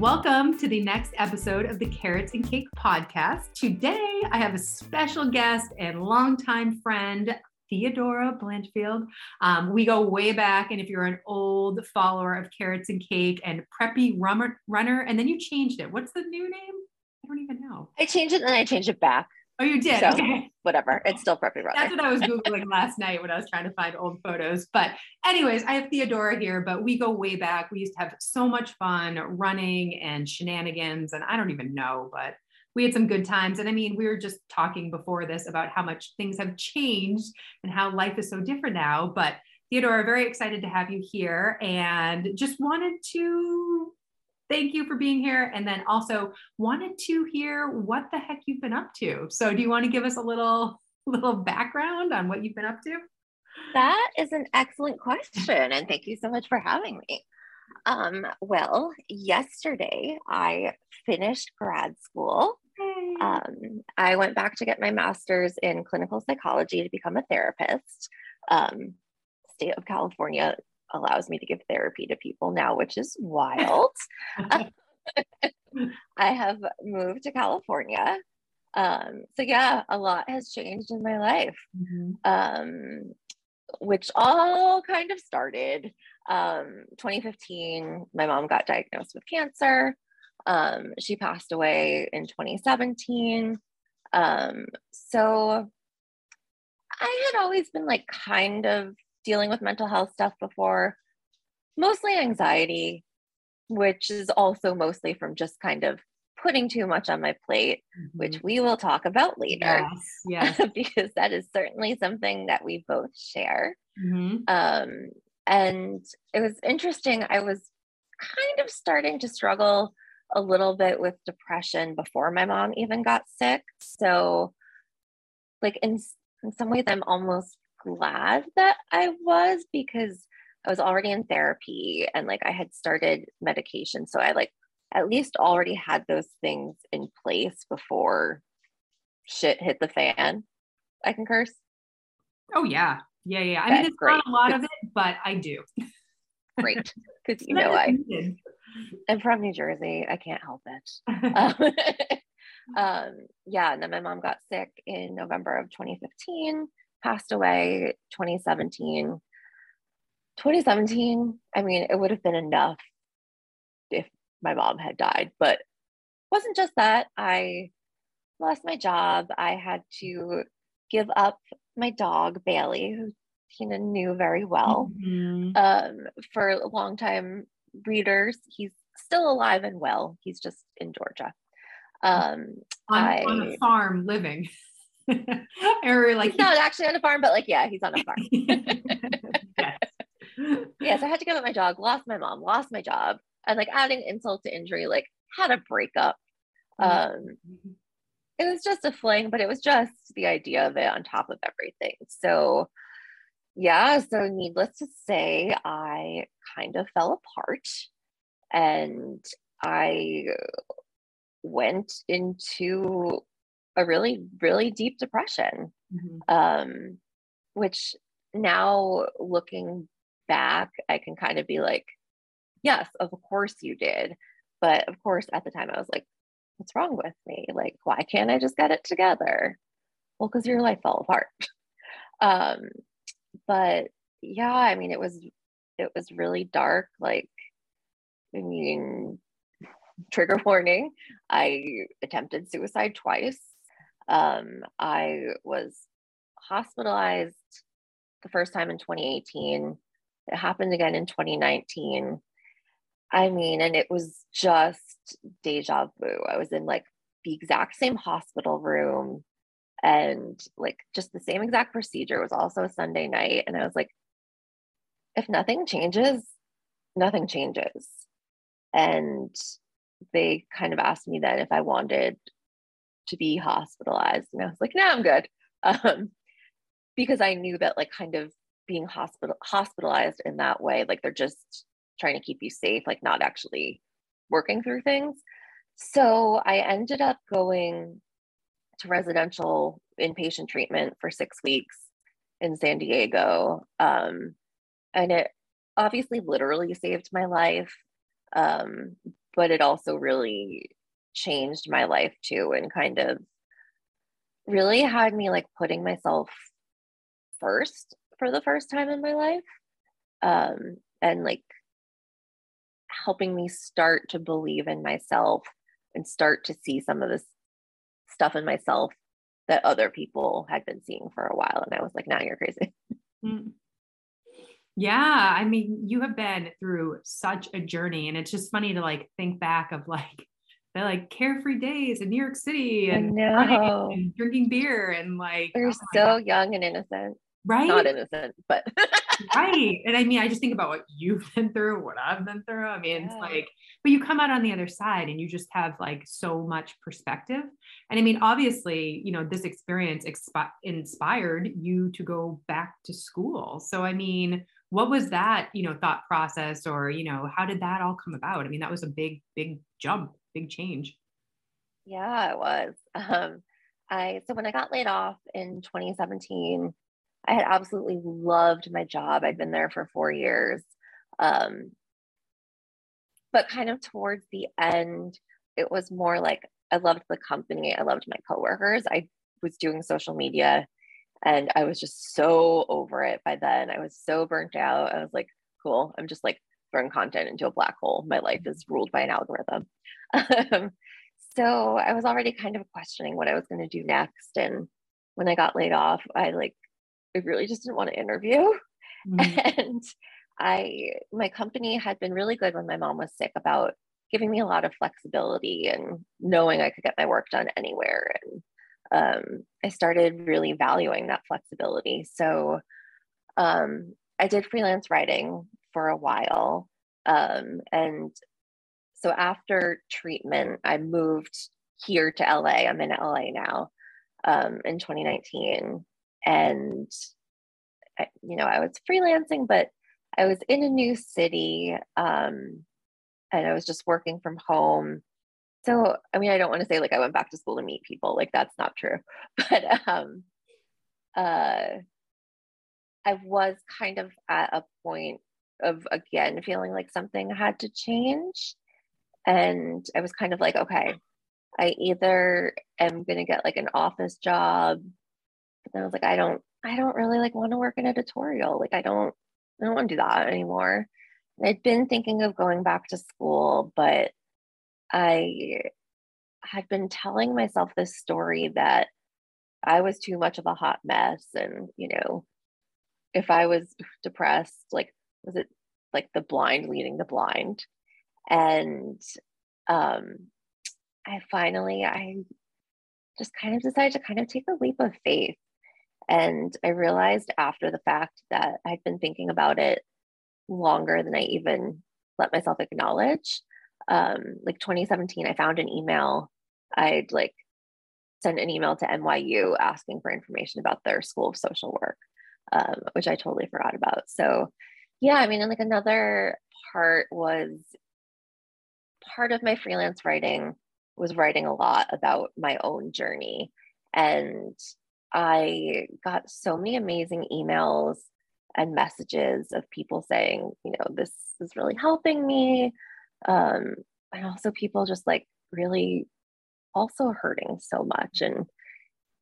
Welcome to the next episode of the Carrots and Cake podcast. Today, I have a special guest and longtime friend, Theodora Blanchfield. Um, we go way back, and if you're an old follower of Carrots and Cake and Preppy Runner, and then you changed it. What's the new name? I don't even know. I changed it and I changed it back. Oh, you did? So, okay. Whatever. It's still Preppy Runner. That's what I was Googling last night when I was trying to find old photos. But, anyways, I have Theodora here, but we go way back. We used to have so much fun running and shenanigans, and I don't even know, but we had some good times. And I mean, we were just talking before this about how much things have changed and how life is so different now. But Theodora, very excited to have you here and just wanted to thank you for being here. And then also wanted to hear what the heck you've been up to. So do you want to give us a little little background on what you've been up to? That is an excellent question. And thank you so much for having me. Um, well, yesterday I finished grad school. Um, I went back to get my master's in clinical psychology to become a therapist. Um, state of California allows me to give therapy to people now, which is wild. I have moved to California. Um, so yeah, a lot has changed in my life. Mm-hmm. Um, which all kind of started um, 2015. My mom got diagnosed with cancer. Um, she passed away in 2017. Um, so I had always been like kind of dealing with mental health stuff before, mostly anxiety, which is also mostly from just kind of putting too much on my plate, mm-hmm. which we will talk about later. Yes, yes. because that is certainly something that we both share. Mm-hmm. Um, and it was interesting. I was kind of starting to struggle a little bit with depression before my mom even got sick. So, like in in some ways, I'm almost glad that I was because I was already in therapy and like I had started medication. So I like at least already had those things in place before shit hit the fan. I can curse. Oh yeah. Yeah, yeah. I mean it's great. not a lot of it, but I do. great. Because you know I I'm from New Jersey. I can't help it. um, um, yeah, and then my mom got sick in November of 2015 passed away 2017. 2017, I mean, it would have been enough if my mom had died, but wasn't just that. I lost my job. I had to give up my dog, Bailey, who Tina knew very well. Mm-hmm. Um, for long time readers, he's still alive and well. He's just in Georgia. Um, on, I, on a farm living. or like he's not actually on a farm, but like yeah, he's on a farm. yes. yes, I had to give up my dog, lost my mom, lost my job, and like adding insult to injury, like had a breakup. Mm-hmm. Um, it was just a fling, but it was just the idea of it on top of everything. So yeah, so needless to say, I kind of fell apart and I went into a really, really deep depression. Mm-hmm. Um, which now looking back, I can kind of be like, yes, of course you did. But of course, at the time, I was like, what's wrong with me? Like, why can't I just get it together? Well, because your life fell apart. um, but yeah, I mean, it was it was really dark. Like, I mean, trigger warning. I attempted suicide twice. Um, I was hospitalized the first time in 2018. It happened again in 2019. I mean, and it was just deja vu. I was in like the exact same hospital room and like just the same exact procedure. It was also a Sunday night. And I was like, if nothing changes, nothing changes. And they kind of asked me then if I wanted to be hospitalized. And I was like, no, I'm good. Um, because I knew that like kind of being hospital hospitalized in that way, like they're just trying to keep you safe, like not actually working through things. So I ended up going to residential inpatient treatment for six weeks in San Diego. Um, and it obviously literally saved my life, um, but it also really changed my life too and kind of really had me like putting myself first for the first time in my life um, and like helping me start to believe in myself and start to see some of this stuff in myself that other people had been seeing for a while. And I was like, now you're crazy. Mm. Yeah. I mean, you have been through such a journey. And it's just funny to like think back of like the like carefree days in New York City and, and drinking beer and like they're oh so God. young and innocent. Right. Not innocent, but right. And I mean, I just think about what you've been through, what I've been through. I mean, yeah. it's like, but you come out on the other side and you just have like so much perspective. And I mean, obviously, you know, this experience expi- inspired you to go back to school. So, I mean, what was that, you know, thought process or, you know, how did that all come about? I mean, that was a big, big jump, big change. Yeah, it was. Um, I, so when I got laid off in 2017, I had absolutely loved my job. I'd been there for four years. Um, but kind of towards the end, it was more like I loved the company. I loved my coworkers. I was doing social media and I was just so over it by then. I was so burnt out. I was like, cool. I'm just like throwing content into a black hole. My life is ruled by an algorithm. Um, so I was already kind of questioning what I was going to do next. And when I got laid off, I like I really just didn't want to interview. Mm-hmm. And I, my company had been really good when my mom was sick about giving me a lot of flexibility and knowing I could get my work done anywhere. And um, I started really valuing that flexibility. So um, I did freelance writing for a while. Um, and so after treatment, I moved here to LA. I'm in LA now um, in 2019 and you know i was freelancing but i was in a new city um, and i was just working from home so i mean i don't want to say like i went back to school to meet people like that's not true but um uh i was kind of at a point of again feeling like something had to mm-hmm. change and i was kind of like okay i either am going to get like an office job but then I was like, I don't, I don't really like want to work in editorial. Like I don't, I don't want to do that anymore. And I'd been thinking of going back to school, but I had been telling myself this story that I was too much of a hot mess. And, you know, if I was depressed, like, was it like the blind leading the blind? And um, I finally, I just kind of decided to kind of take a leap of faith and I realized after the fact that I'd been thinking about it longer than I even let myself acknowledge. Um, like 2017, I found an email. I'd like sent an email to NYU asking for information about their school of social work, um, which I totally forgot about. So, yeah, I mean, and like another part was part of my freelance writing was writing a lot about my own journey and I got so many amazing emails and messages of people saying, you know, this is really helping me. Um, and also people just like really also hurting so much. And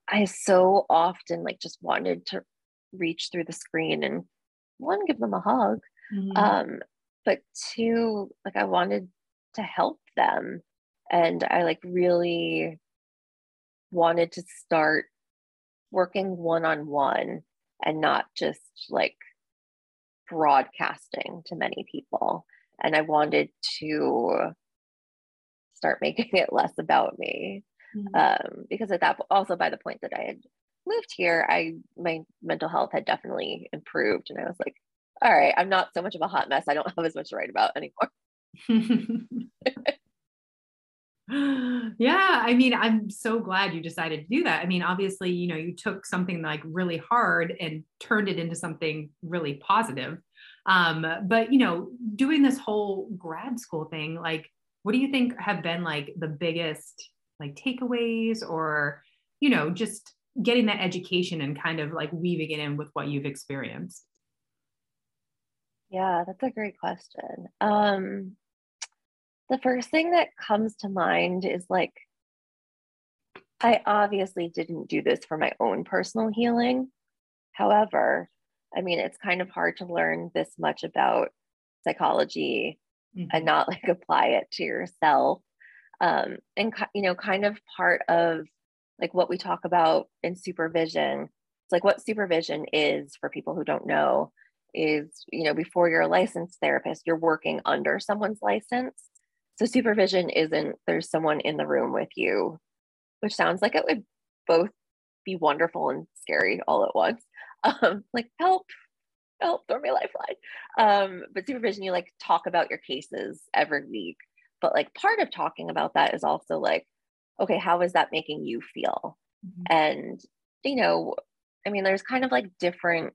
I so often like just wanted to reach through the screen and one, give them a hug. Mm-hmm. Um, but two, like I wanted to help them. And I like really wanted to start working one on one and not just like broadcasting to many people. And I wanted to start making it less about me. Mm-hmm. Um, because at that also by the point that I had moved here, I my mental health had definitely improved. And I was like, all right, I'm not so much of a hot mess. I don't have as much to write about anymore. yeah, I mean, I'm so glad you decided to do that. I mean, obviously, you know, you took something like really hard and turned it into something really positive. Um, but you know, doing this whole grad school thing, like, what do you think have been like the biggest like takeaways or, you know, just getting that education and kind of like weaving it in with what you've experienced? Yeah, that's a great question. Um, the first thing that comes to mind is like, I obviously didn't do this for my own personal healing. However, I mean, it's kind of hard to learn this much about psychology mm-hmm. and not like apply it to yourself. Um, and, you know, kind of part of like what we talk about in supervision. It's like what supervision is for people who don't know is, you know, before you're a licensed therapist, you're working under someone's license. So supervision isn't there's someone in the room with you, which sounds like it would both be wonderful and scary all at once. Um, like help, help, throw me a lifeline. Um, but supervision, you like talk about your cases every week. But like part of talking about that is also like, okay, how is that making you feel? Mm-hmm. And you know, I mean, there's kind of like different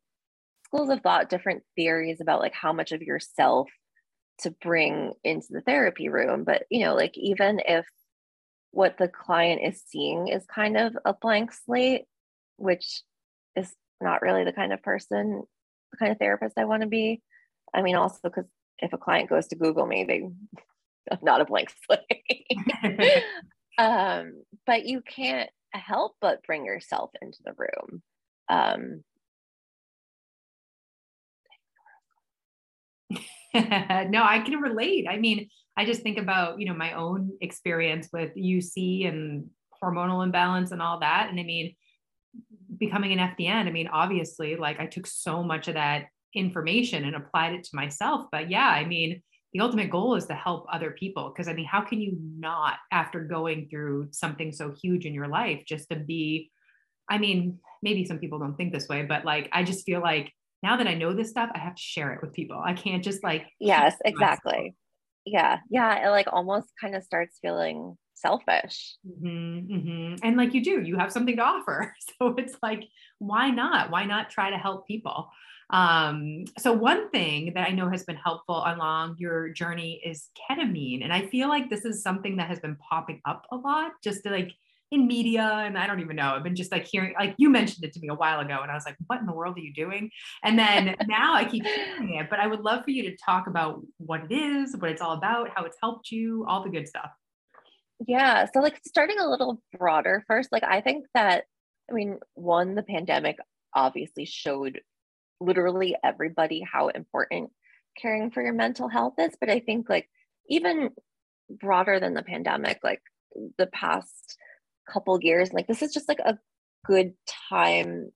schools of thought, different theories about like how much of yourself to bring into the therapy room. But, you know, like even if what the client is seeing is kind of a blank slate, which is not really the kind of person, the kind of therapist I want to be. I mean, also because if a client goes to Google me, they not a blank slate. um, but you can't help but bring yourself into the room. Um, no, I can relate. I mean, I just think about, you know, my own experience with UC and hormonal imbalance and all that. And I mean, becoming an FDN, I mean, obviously, like I took so much of that information and applied it to myself. But yeah, I mean, the ultimate goal is to help other people. Because I mean, how can you not, after going through something so huge in your life, just to be, I mean, maybe some people don't think this way, but like, I just feel like now that I know this stuff, I have to share it with people. I can't just like yes, exactly. Yeah, yeah. It like almost kind of starts feeling selfish. Mm-hmm, mm-hmm. And like you do, you have something to offer. So it's like, why not? Why not try to help people? Um, so one thing that I know has been helpful along your journey is ketamine. And I feel like this is something that has been popping up a lot, just to like in media and I don't even know. I've been just like hearing, like you mentioned it to me a while ago, and I was like, what in the world are you doing? And then now I keep hearing it, but I would love for you to talk about what it is, what it's all about, how it's helped you, all the good stuff. Yeah. So, like, starting a little broader first, like, I think that, I mean, one, the pandemic obviously showed literally everybody how important caring for your mental health is. But I think, like, even broader than the pandemic, like, the past couple years like this is just like a good time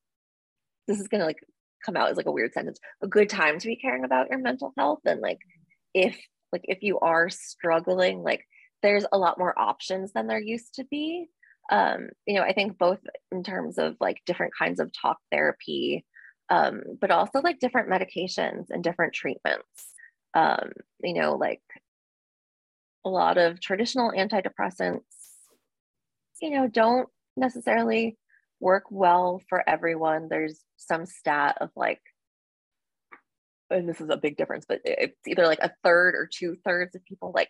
this is to like come out as like a weird sentence a good time to be caring about your mental health and like if like if you are struggling like there's a lot more options than there used to be um you know i think both in terms of like different kinds of talk therapy um but also like different medications and different treatments um you know like a lot of traditional antidepressants you know, don't necessarily work well for everyone. There's some stat of like, and this is a big difference, but it's either like a third or two thirds of people like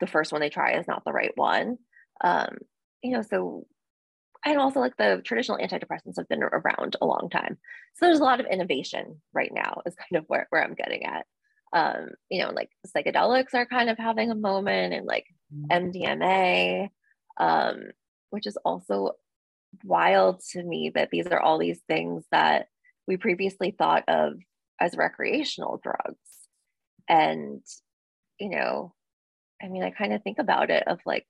the first one they try is not the right one. Um, you know, so and also like the traditional antidepressants have been around a long time. So there's a lot of innovation right now, is kind of where, where I'm getting at. Um, you know, like psychedelics are kind of having a moment and like MDMA um, which is also wild to me that these are all these things that we previously thought of as recreational drugs. And, you know, I mean, I kind of think about it of like,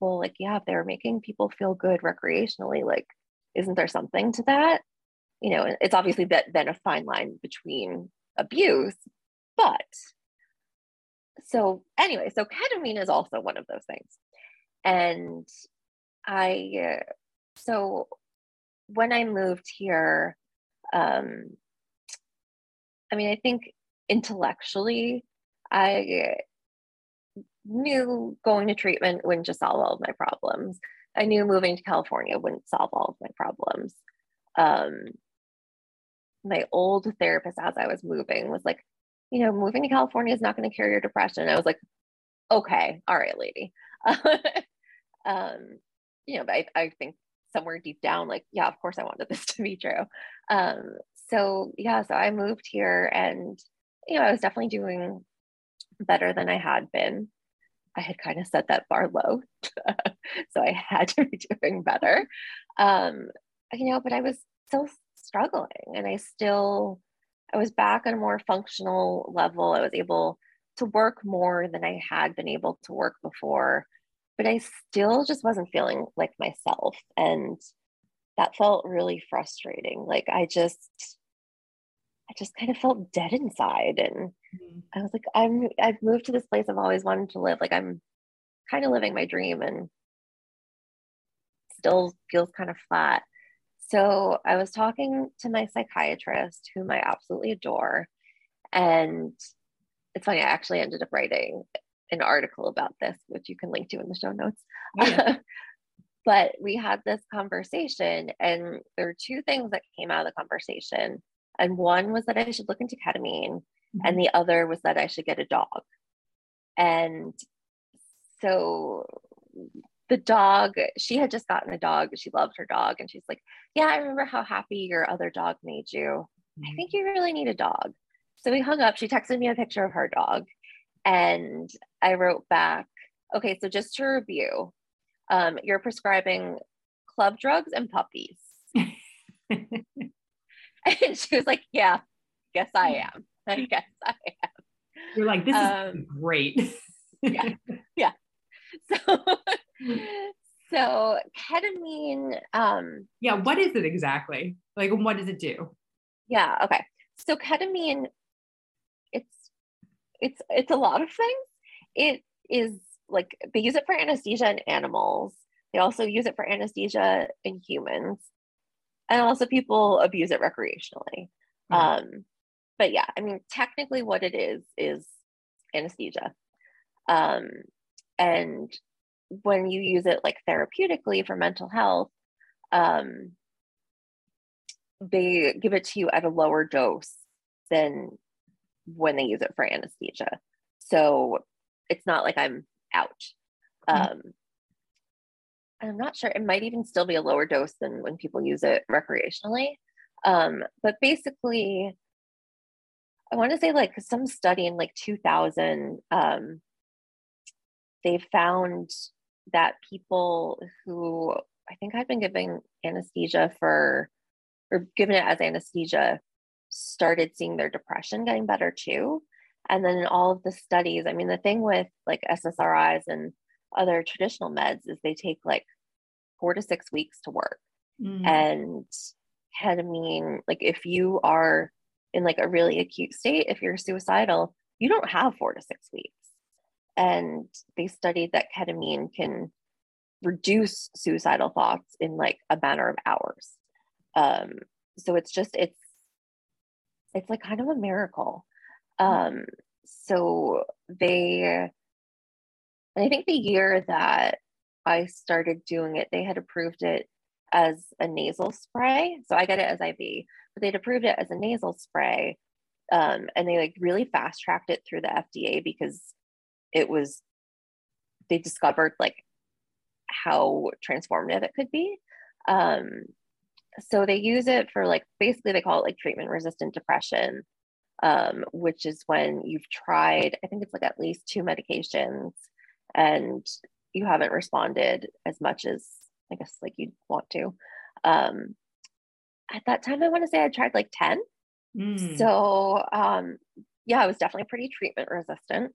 well, like, yeah, if they're making people feel good recreationally, like, isn't there something to that? You know, it's obviously that then a fine line between abuse, but so anyway, so ketamine is also one of those things and I, so when I moved here, um, I mean, I think intellectually, I knew going to treatment wouldn't just solve all of my problems. I knew moving to California wouldn't solve all of my problems. Um, my old therapist, as I was moving, was like, you know, moving to California is not going to cure your depression. I was like, okay, all right, lady. um, you know, but I, I think somewhere deep down, like, yeah, of course I wanted this to be true. Um, so yeah, so I moved here and, you know, I was definitely doing better than I had been. I had kind of set that bar low. so I had to be doing better. Um, you know, but I was still struggling and I still, I was back on a more functional level. I was able to work more than I had been able to work before, but I still just wasn't feeling like myself. And that felt really frustrating. Like I just, I just kind of felt dead inside. And mm-hmm. I was like, I'm, I've moved to this place I've always wanted to live. Like I'm kind of living my dream and still feels kind of flat. So I was talking to my psychiatrist, whom I absolutely adore. And it's funny, I actually ended up writing an article about this, which you can link to in the show notes. Yeah. but we had this conversation, and there were two things that came out of the conversation. And one was that I should look into ketamine, mm-hmm. and the other was that I should get a dog. And so the dog, she had just gotten a dog. She loved her dog. And she's like, Yeah, I remember how happy your other dog made you. I think you really need a dog. So we hung up. She texted me a picture of her dog. And I wrote back, Okay, so just to review, um, you're prescribing club drugs and puppies. and she was like, Yeah, guess I am. I guess I am. You're like, This um, is great. yeah. Yeah. So so ketamine um yeah what is it exactly like what does it do yeah okay so ketamine it's it's it's a lot of things it is like they use it for anesthesia in animals they also use it for anesthesia in humans and also people abuse it recreationally mm-hmm. um but yeah i mean technically what it is is anesthesia um and when you use it like therapeutically for mental health, um, they give it to you at a lower dose than when they use it for anesthesia. So it's not like I'm out. Mm-hmm. Um, I'm not sure. It might even still be a lower dose than when people use it recreationally. Um, but basically, I want to say like some study in like 2000, um, they found that people who I think had been giving anesthesia for, or given it as anesthesia, started seeing their depression getting better too. And then in all of the studies, I mean, the thing with like SSRIs and other traditional meds is they take like four to six weeks to work. Mm. And ketamine, like if you are in like a really acute state, if you're suicidal, you don't have four to six weeks and they studied that ketamine can reduce suicidal thoughts in like a matter of hours um so it's just it's it's like kind of a miracle um so they and i think the year that i started doing it they had approved it as a nasal spray. So i get it as iv but they'd approved it as a nasal spray um, and they like really fast tracked it through the fda because it was they discovered like how transformative it could be. Um, so they use it for like basically they call it like treatment resistant depression um, which is when you've tried i think it's like at least two medications and you haven't responded as much as i guess like you'd want to um, at that time i want to say i tried like 10 mm. so um, yeah i was definitely pretty treatment resistant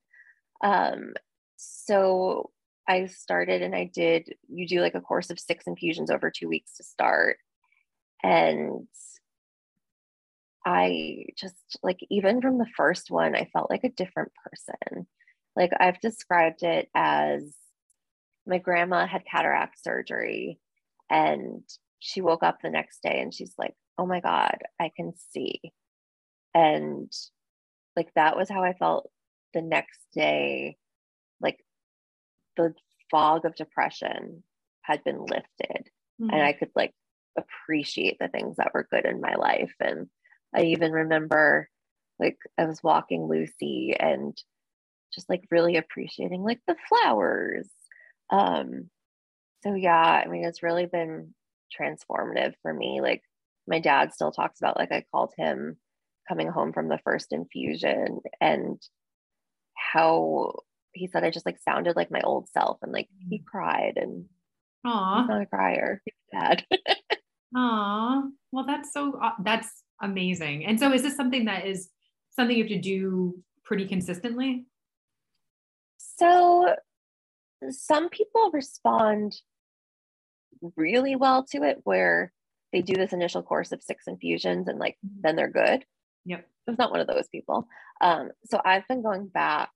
um, so I started and I did, you do like a course of six infusions over two weeks to start. And I just like, even from the first one, I felt like a different person. Like I've described it as my grandma had cataract surgery and she woke up the next day and she's like, oh my God, I can see. And like that was how I felt the next day, like the fog of depression had been lifted mm-hmm. and I could like appreciate the things that were good in my life. And I even remember like I was walking Lucy and just like really appreciating like the flowers. Um, so yeah, I mean, it's really been transformative for me. Like my dad still talks about like I called him coming home from the first infusion and how he said I just like sounded like my old self and like he mm. cried and Aww. he's not a crier. He's dad. Aww. Well, that's so that's amazing. And so is this something that is something you have to do pretty consistently? So some people respond really well to it where they do this initial course of six infusions and like mm-hmm. then they're good. Yep. I'm not one of those people. Um, so I've been going back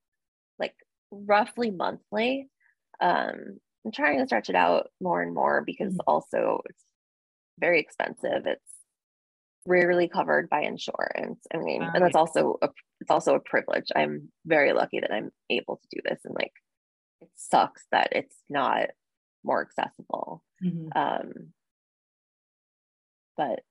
like roughly monthly. Um, I'm trying to stretch it out more and more because mm-hmm. also it's very expensive. It's rarely covered by insurance. I mean, and that's also a, it's also a privilege. I'm very lucky that I'm able to do this, and like it sucks that it's not more accessible. Mm-hmm. Um, but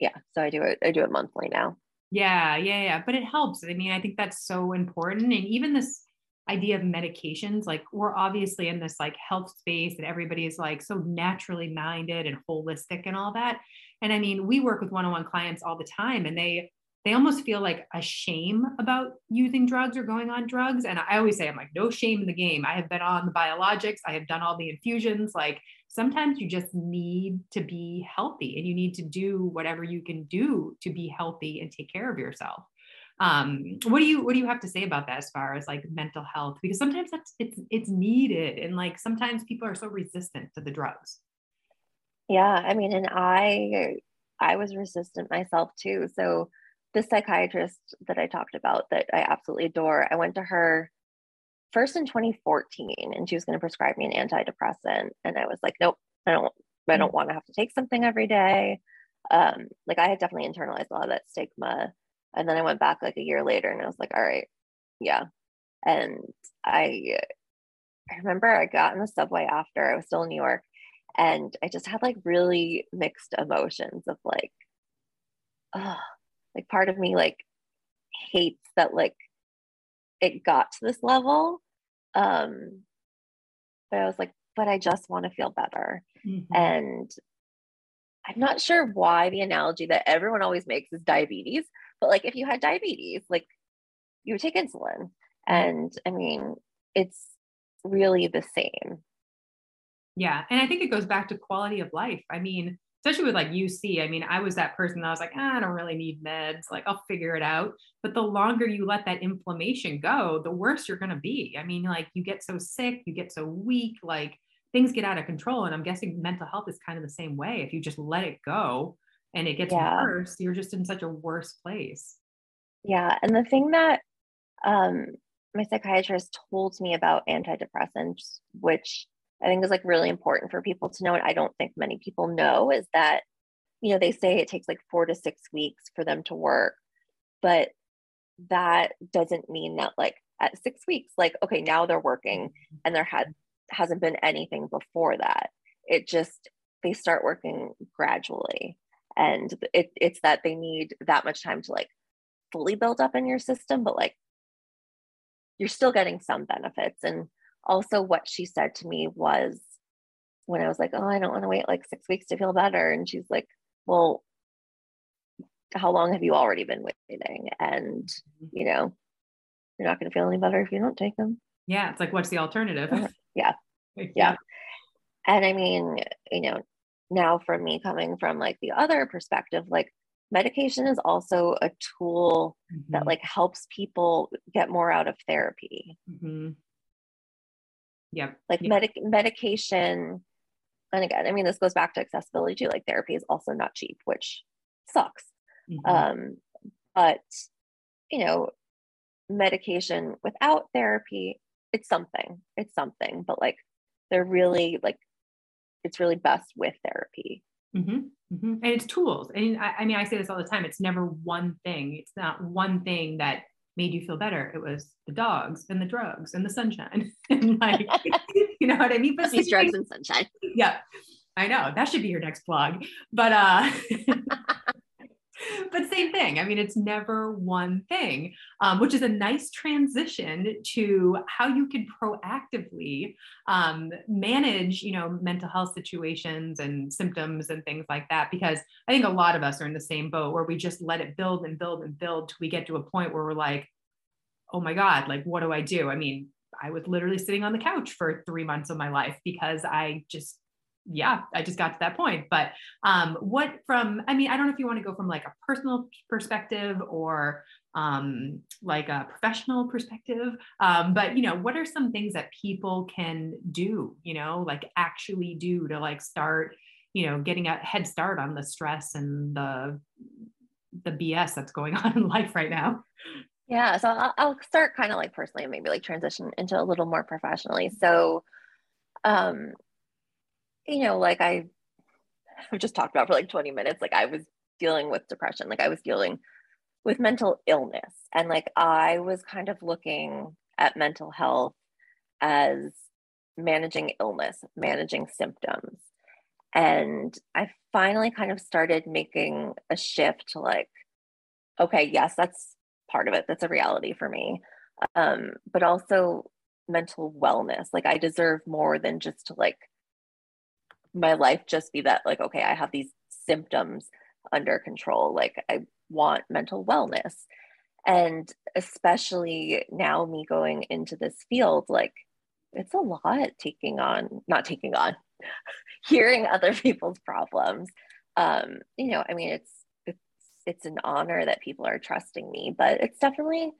yeah, so I do it. I do it monthly now. Yeah, yeah, yeah. But it helps. I mean, I think that's so important, and even this idea of medications like we're obviously in this like health space and everybody is like so naturally minded and holistic and all that. And i mean we work with one-on-one clients all the time and they they almost feel like a shame about using drugs or going on drugs. And i always say i'm like no shame in the game. I have been on the biologics. I have done all the infusions. Like sometimes you just need to be healthy and you need to do whatever you can do to be healthy and take care of yourself um what do you what do you have to say about that as far as like mental health? Because sometimes that's it's it's needed and like sometimes people are so resistant to the drugs. Yeah i mean and i i was resistant myself too. So the psychiatrist that i talked about that i absolutely adore i went to her first in 2014 and she was going to prescribe me an antidepressant and i was like nope i don't i don't mm. want to have to take something every day. Um like i had definitely internalized a lot of that stigma and then I went back like a year later and I was like, all right, yeah. And I I remember I got in the subway after I was still in New York and I just had like really mixed emotions of like, oh, like part of me like hates that like it got to this level. Um, but I was like, but I just want to feel better. Mm-hmm. And I'm not sure why the analogy that everyone always makes is diabetes, but like if you had diabetes, like you would take insulin. And I mean, it's really the same. Yeah. And I think it goes back to quality of life. I mean, especially with like UC, I mean, I was that person that was like, ah, I don't really need meds. Like, I'll figure it out. But the longer you let that inflammation go, the worse you're going to be. I mean, like, you get so sick, you get so weak, like, things get out of control. And I'm guessing mental health is kind of the same way. If you just let it go, and it gets yeah. worse, you're just in such a worse place. Yeah. And the thing that um, my psychiatrist told me about antidepressants, which I think is like really important for people to know, and I don't think many people know, is that, you know, they say it takes like four to six weeks for them to work, but that doesn't mean that like at six weeks, like, okay, now they're working and there had hasn't been anything before that. It just, they start working gradually and it, it's that they need that much time to like fully build up in your system but like you're still getting some benefits. And also what she said to me was when i was like oh i don't want to wait like six weeks to feel better. And she's like well how long have you already been waiting? And mm-hmm. you know you're not going to feel any better if you don't take them. Yeah it's like what's the alternative? Yeah. Yeah, yeah. and i mean you know now for me coming from like the other perspective like medication is also a tool mm-hmm. that like helps people get more out of therapy mm-hmm. yeah like medic medication and again i mean this goes back to accessibility too like therapy is also not cheap which sucks mm-hmm. um but you know medication without therapy it's something it's something but like they're really like it's really best with therapy. Mm-hmm, mm-hmm. And it's tools. And I, I, mean, I say this all the time. It's never one thing. It's not one thing that made you feel better? It was the dogs and the drugs and the sunshine. and like, you know what I mean? But these drugs and sunshine. Yeah. I know that should be your next blog. But uh but same thing. I mean, it's never one thing, um, which is a nice transition to how you can proactively um, manage, you know, mental health situations and symptoms and things like that. Because I think a lot of us are in the same boat where we just let it build and build and build till we get to a point where we're like, oh my God, like, what do I do? I mean, I was literally sitting on the couch for three months of my life because I just yeah, I just got to that point. But um, what from, I mean, I don't know if you want to go from like a personal perspective or um, like a professional perspective, um, but you know, what are some things that people can do, you know, like actually do to like start, you know, getting a head start on the stress and the the BS that's going on in life right now? Yeah, so I'll, I'll start kind of like personally, and maybe like transition into a little more professionally. So, um, you know, like I I've just talked about for like 20 minutes, like I was dealing with depression, like I was dealing with mental illness. And like I was kind of looking at mental health as managing illness, managing symptoms. And I finally kind of started making a shift to like, okay, yes, that's part of it. That's a reality for me. Um, but also mental wellness. Like I deserve more than just to like my life just be that like okay i have these symptoms under control like i want mental wellness. And especially now me going into this field like it's a lot taking on not taking on hearing other people's problems. Um you know i mean it's it's it's an honor that people are trusting me but it's definitely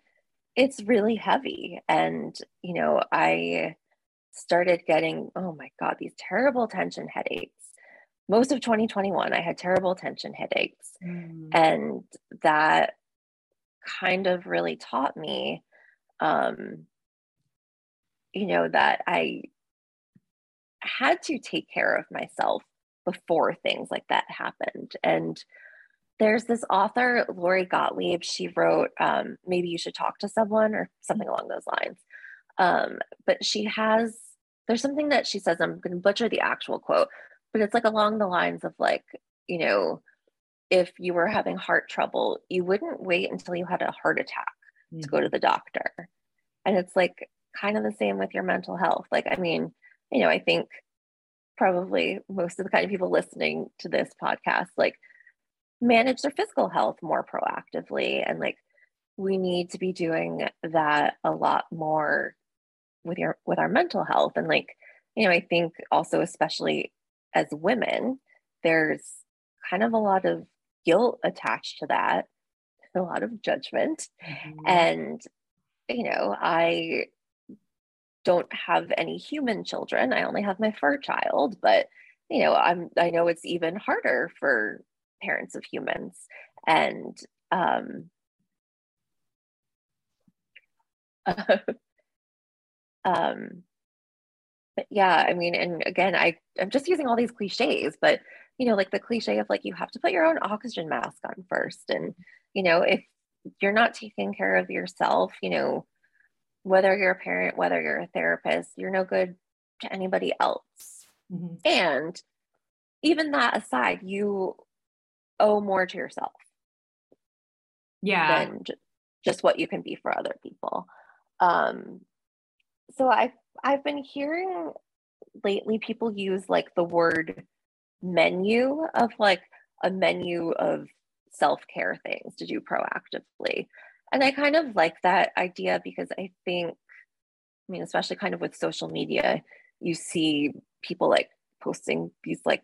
it's really heavy. And you know i started getting, oh my God, these terrible tension headaches. Most of 2021, I had terrible tension headaches. Mm. And that kind of really taught me, um, you know, that I had to take care of myself before things like that happened. And there's this author, Lori Gottlieb. She wrote, um, Maybe You Should Talk to Someone or something along those lines. Um, but she has there's something that she says, I'm going to butcher the actual quote, but it's like along the lines of like, you know, if you were having heart trouble, you wouldn't wait until you had a heart attack mm-hmm. to go to the doctor. And it's like kind of the same with your mental health. Like, I mean, you know, I think probably most of the kind of people listening to this podcast, like, manage their physical health more proactively. And like, we need to be doing that a lot more with your with our mental health. And like you know i think also especially as women there's kind of a lot of guilt attached to that a lot of judgment. Mm-hmm. and you know i don't have any human children. I only have my fur child but you know i'm i know it's even harder for parents of humans. And um um but yeah i mean and again i i'm just using all these cliches but you know like the cliche of like you have to put your own oxygen mask on first. And you know if you're not taking care of yourself you know whether you're a parent whether you're a therapist you're no good to anybody else. Mm-hmm. and even that aside you owe more to yourself yeah. than just what you can be for other people. Um so I've I've been hearing lately people use like the word menu of like a menu of self-care things to do proactively. And I kind of like that idea because I think, I mean, especially kind of with social media, you see people like posting these like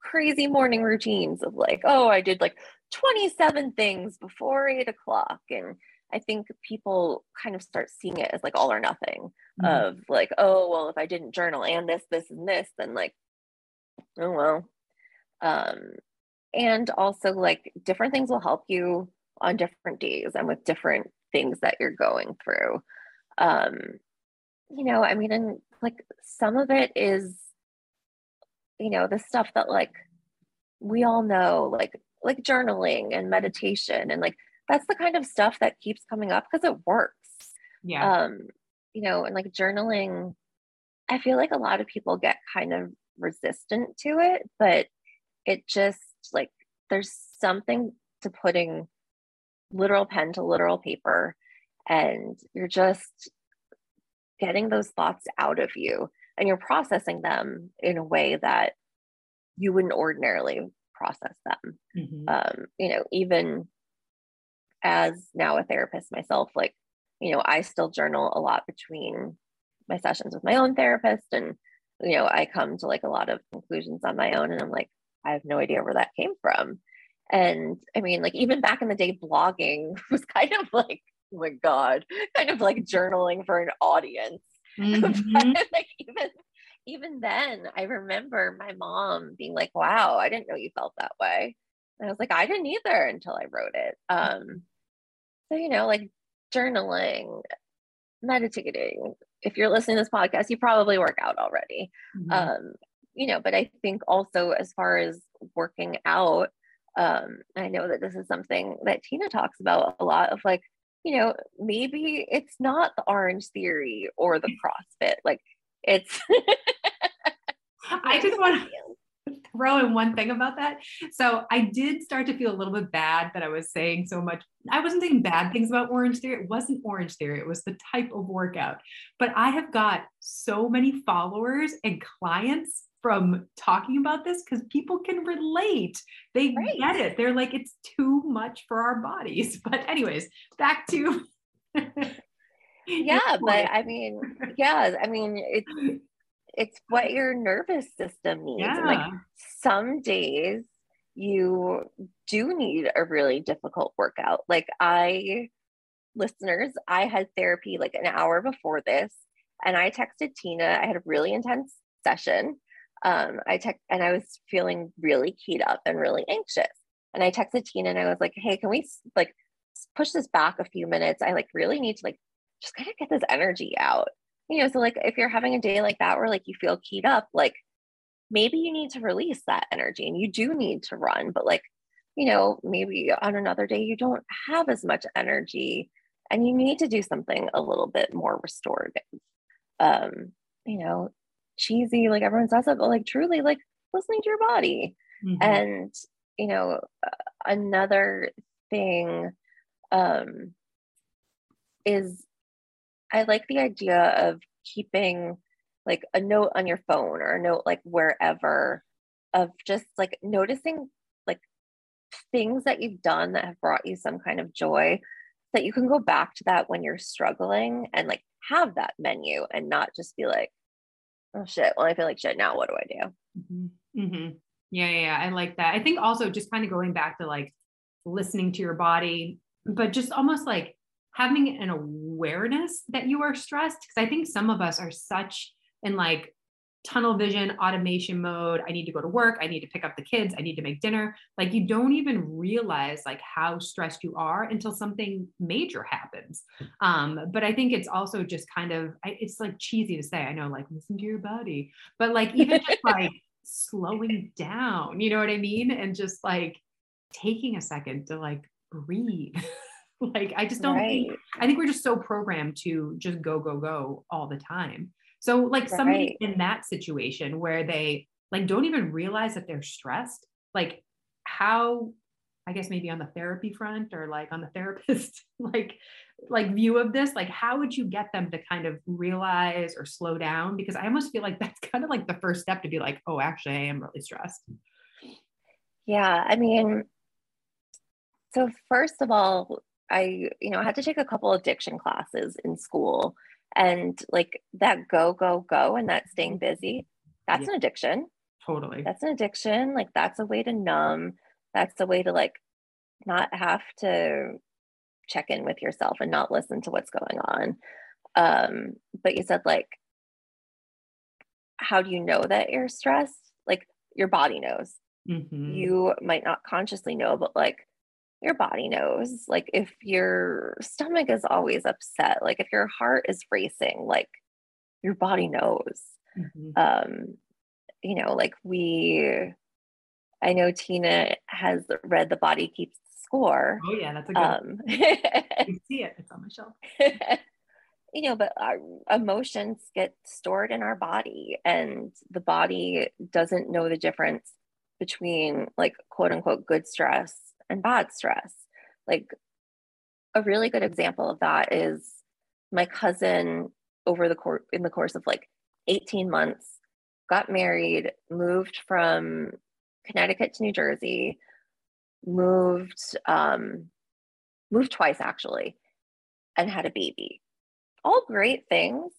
crazy morning routines of like, oh, I did like 27 things before eight o'clock. And I think people kind of start seeing it as like all or nothing mm-hmm. of like, oh, well, if I didn't journal and this, this, and this, then like, oh, well. Um, and also, like, different things will help you on different days and with different things that you're going through. Um, you know, I mean, and like some of it is, you know, the stuff that like we all know, like, like journaling and meditation and like that's the kind of stuff that keeps coming up because it works. Yeah. Um, you know, and like journaling, I feel like a lot of people get kind of resistant to it, but it just like there's something to putting literal pen to literal paper and you're just getting those thoughts out of you and you're processing them in a way that you wouldn't ordinarily process them mm-hmm. um, you know even as now a therapist myself like you know i still journal a lot between my sessions with my own therapist and you know i come to like a lot of conclusions on my own and i'm like i have no idea where that came from. And i mean like even back in the day blogging was kind of like oh my god kind of like journaling for an audience. Mm-hmm. but like even even then i remember my mom being like wow i didn't know you felt that way. And i was like i didn't either until i wrote it. Um so you know like journaling meditating if you're listening to this podcast you probably work out already mm-hmm. um you know but i think also as far as working out um i know that this is something that tina talks about a lot of like you know, maybe it's not the Orangetheory or the CrossFit. Like it's I just want to throw in one thing about that. So I did start to feel a little bit bad that I was saying so much. I wasn't saying bad things about Orangetheory. It wasn't Orangetheory. It was the type of workout. But I have got so many followers and clients from talking about this because people can relate. They right. get it. They're like, it's too much for our bodies. But, anyways, back to. yeah, but I mean, yeah, I mean, it's it's what your nervous system needs. Yeah. like some days you do need a really difficult workout. Like I listeners, I had therapy like an hour before this and I texted Tina. I had a really intense session um, I text and I was feeling really keyed up and really anxious. And I texted Tina and I was like, hey, can we like push this back a few minutes? I like really need to like just kind of get this energy out. You know, so like if you're having a day like that where like you feel keyed up, like maybe you need to release that energy and you do need to run, but like, you know, maybe on another day you don't have as much energy and you need to do something a little bit more restorative. Um, you know, cheesy, like everyone says it, but like truly, like listening to your body. Mm-hmm. And, you know, another thing um, is I like the idea of keeping like a note on your phone or a note like wherever of just like noticing like things that you've done that have brought you some kind of joy that you can go back to that when you're struggling and like have that menu and not just be like oh shit, well, I feel like shit now. What do I do? Mm-hmm. Mm-hmm. Yeah, yeah, yeah, I like that. I think also just kind of going back to like listening to your body, but just almost like having an awareness that you are stressed. Cause I think some of us are such in like tunnel vision, automation mode. I need to go to work. I need to pick up the kids. I need to make dinner. Like you don't even realize like how stressed you are until something major happens. Um, but I think it's also just kind of, it's like cheesy to say, I know, like listen to your body, but like even just like slowing down, you know what I mean? And just like taking a second to like breathe. like I just don't right. think, I think we're just so programmed to just go, go, go all the time. So like right. somebody in that situation where they like don't even realize that they're stressed, like how I guess maybe on the therapy front or like on the therapist like like view of this, like how would you get them to kind of realize or slow down? Because I almost feel like that's kind of like the first step to be like, oh, actually, I am really stressed. Yeah, I mean, so first of all, I you know I had to take a couple addiction classes in school, and like that go go go and that staying busy that's yeah. an addiction. Totally. That's an addiction like that's a way to numb that's a way to like not have to check in with yourself and not listen to what's going on. Um but you said like how do you know that you're stressed? Like your body knows. Mm-hmm. you might not consciously know but like your body knows. Like if your stomach is always upset, like if your heart is racing, like your body knows. Mm-hmm. Um, you know, like we I know Tina has read The Body Keeps the Score. Oh yeah, that's a good. Um, you see it; it's on my shelf. you know, but our emotions get stored in our body, and the body doesn't know the difference between like quote unquote good stress and bad stress. Like a really good example of that is my cousin over the course in the course of like 18 months got married, moved from Connecticut to New Jersey, moved um, moved twice actually, and had a baby. All great things,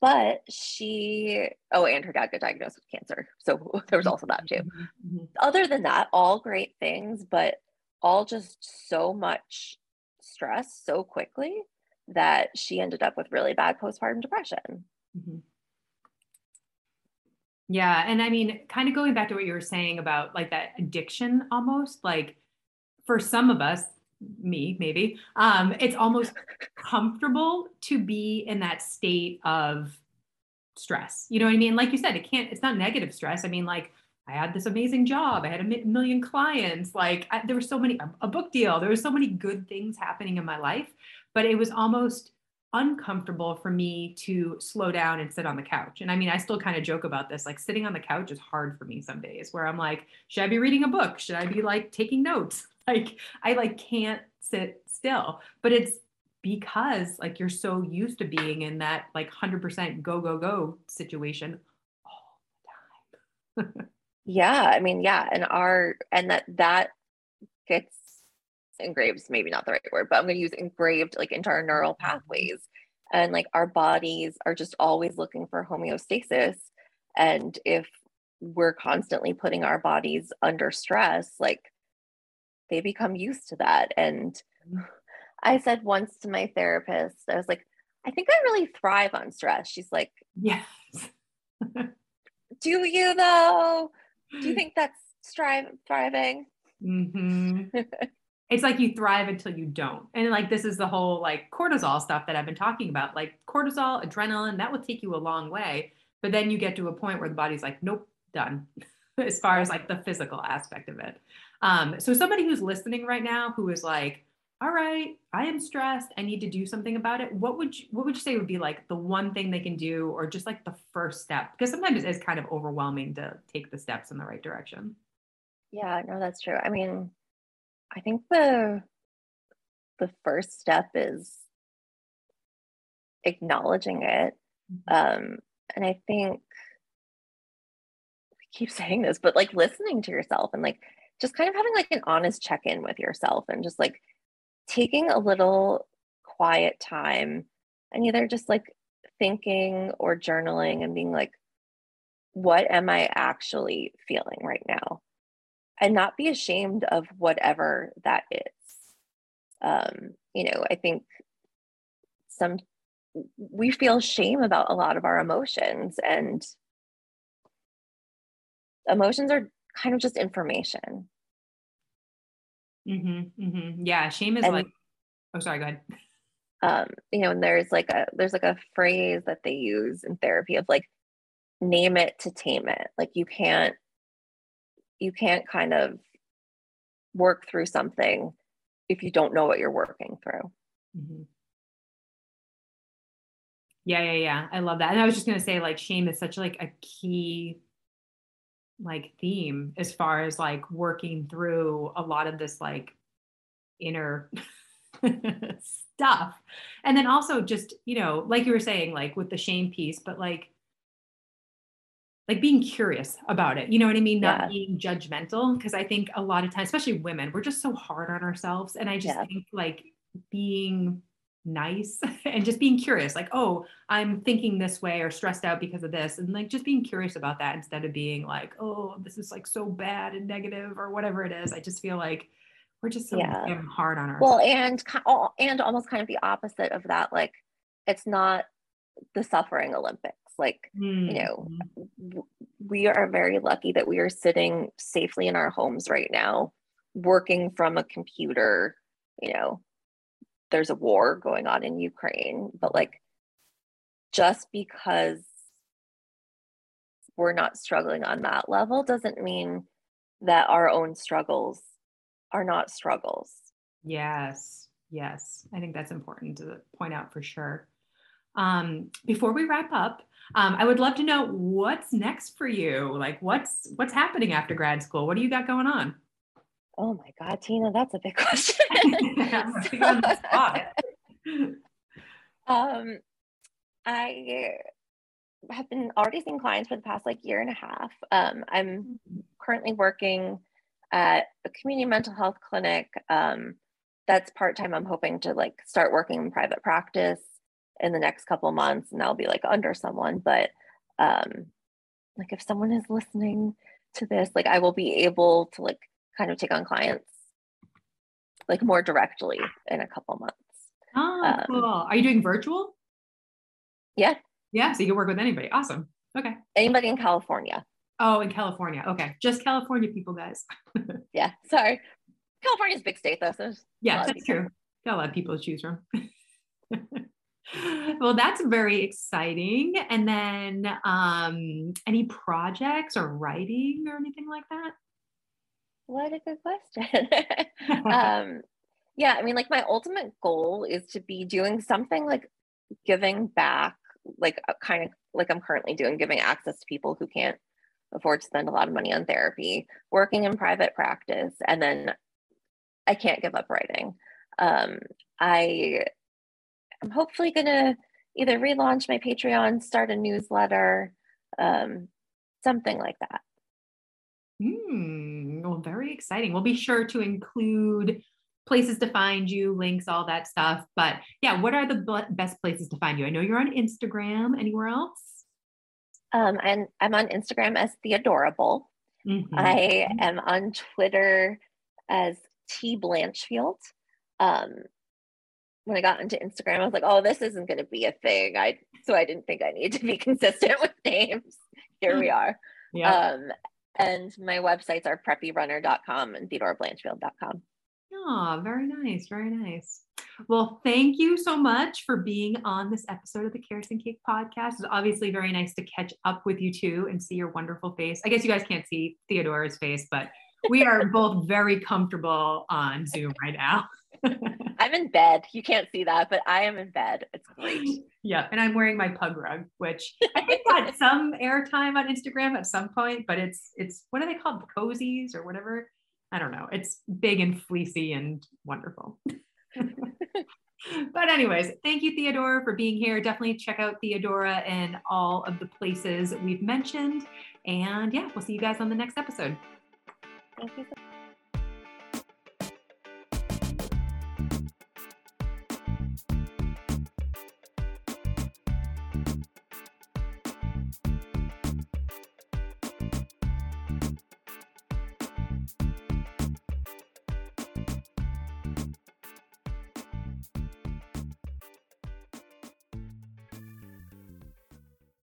but she oh, and her dad got diagnosed with cancer, so there was also that too. Mm-hmm, mm-hmm. Other than that, all great things, but all just so much stress so quickly that she ended up with really bad postpartum depression. Mm-hmm. Yeah. And I mean, kind of going back to what you were saying about like that addiction almost, like for some of us, me maybe, um, it's almost comfortable to be in that state of stress. You know what I mean? Like you said, it can't, it's not negative stress. I mean, like I had this amazing job. I had a million clients. Like I, there were so many, a book deal. There were so many good things happening in my life, but it was almost uncomfortable for me to slow down and sit on the couch. And I mean, I still kind of joke about this. Like sitting on the couch is hard for me some days where I'm like, should I be reading a book? Should I be like taking notes? Like I like can't sit still. But it's because like you're so used to being in that like 100% go go go situation all the time. yeah, I mean, yeah, and our and that that gets engraved maybe not the right word but i'm going to use engraved like into our neural mm-hmm. pathways. And like our bodies are just always looking for homeostasis. And if we're constantly putting our bodies under stress like they become used to that. And i said once to my therapist i was like i think i really thrive on stress. She's like yes. Do you though? Do you think that's strive thriving? Mm-hmm. it's like you thrive until you don't. And like this is the whole like cortisol stuff that I've been talking about. Like cortisol, adrenaline, that will take you a long way. But then you get to a point where the body's like, nope, done, as far as like the physical aspect of it. Um, so somebody who's listening right now who is like, all right, I am stressed. I need to do something about it. What would you, what would you say would be like the one thing they can do, or just like the first step? Because sometimes it is kind of overwhelming to take the steps in the right direction. Yeah, no, that's true. I mean, I think the the first step is acknowledging it. Mm-hmm. Um, and I think I keep saying this, but like listening to yourself and like just kind of having like an honest check-in with yourself and just like taking a little quiet time and either just like thinking or journaling and being like, what am I actually feeling right now? And not be ashamed of whatever that is. Um, you know, I think some we feel shame about a lot of our emotions, and emotions are kind of just information. Mm-hmm, mm-hmm. Yeah, shame is and, like. Oh, sorry. Go ahead. Um, you know, and there's like a there's like a phrase that they use in therapy of like name it to tame it. Like you can't you can't kind of work through something if you don't know what you're working through. Mm-hmm. Yeah, yeah, yeah. I love that. And I was just gonna say, like, shame is such like a key like theme as far as like working through a lot of this like inner stuff. And then also just, you know, like you were saying, like with the shame piece, but like like being curious about it. You know what I mean? Not yeah. being judgmental. Because I think a lot of times, especially women, we're just so hard on ourselves. And I just yeah. think like being nice and just being curious, like, oh, I'm thinking this way or stressed out because of this. And like just being curious about that instead of being like, oh, this is like so bad and negative or whatever it is. I just feel like we're just so yeah. hard on ourselves. Well, and and almost kind of the opposite of that. Like it's not the suffering Olympics like, mm. you know, mm-hmm. we are very lucky that we are sitting safely in our homes right now, working from a computer. You know, there's a war going on in Ukraine, but like, just because we're not struggling on that level doesn't mean that our own struggles are not struggles. Yes, yes. I think that's important to point out for sure. Um, before we wrap up, um, I would love to know what's next for you. Like, what's what's happening after grad school? What do you got going on? Oh my God, Tina, that's a big question. um, I have been already seeing clients for the past like year and a half. Um, I'm mm-hmm. currently working at a community mental health clinic. Um, that's part time. I'm hoping to like start working in private practice in the next couple months, and I'll be like under someone. But um, like if someone is listening to this, like I will be able to like kind of take on clients like more directly in a couple months. Oh, um, cool. Are you doing virtual? Yeah. Yeah. So you can work with anybody. Awesome. Okay. Anybody in California. Oh, in California. Okay. Just California people, guys. yeah. Sorry. California's a big state though. So yeah, that's true. Got a lot of people to choose from. well, that's very exciting. And then um, any projects or writing or anything like that? What a good question. um, yeah, I mean, like my ultimate goal is to be doing something like giving back, like kind of like I'm currently doing, giving access to people who can't afford to spend a lot of money on therapy, working in private practice, and then I can't give up writing. Um, I am hopefully going to either relaunch my Patreon, start a newsletter, um, something like that. Hmm. Well, very exciting. We'll be sure to include places to find you, links, all that stuff. But yeah, what are the best places to find you? I know you're on Instagram. Anywhere else? Um, and I'm on Instagram as Theodorable. Mm-hmm. I am on Twitter as T Blanchfield. Um, when I got into Instagram, I was like, oh, this isn't going to be a thing. I so I didn't think I need to be consistent with names. Here we are. Yeah. Um, and my websites are preppyrunner.com and theodorablanchfield.com. Oh, very nice. Very nice. Well, thank you so much for being on this episode of the and Cake podcast. It's obviously very nice to catch up with you too and see your wonderful face. I guess you guys can't see Theodora's face, but we are both very comfortable on Zoom right now. I'm in bed. You can't see that, but I am in bed. It's great. Yeah. And I'm wearing my pug rug, which I think got some airtime on Instagram at some point, but it's it's what are they called? Cozies or whatever. I don't know. It's big and fleecy and wonderful. but anyways, thank you, Theodora, for being here. Definitely check out Theodora and all of the places we've mentioned. And yeah, we'll see you guys on the next episode. Thank you. So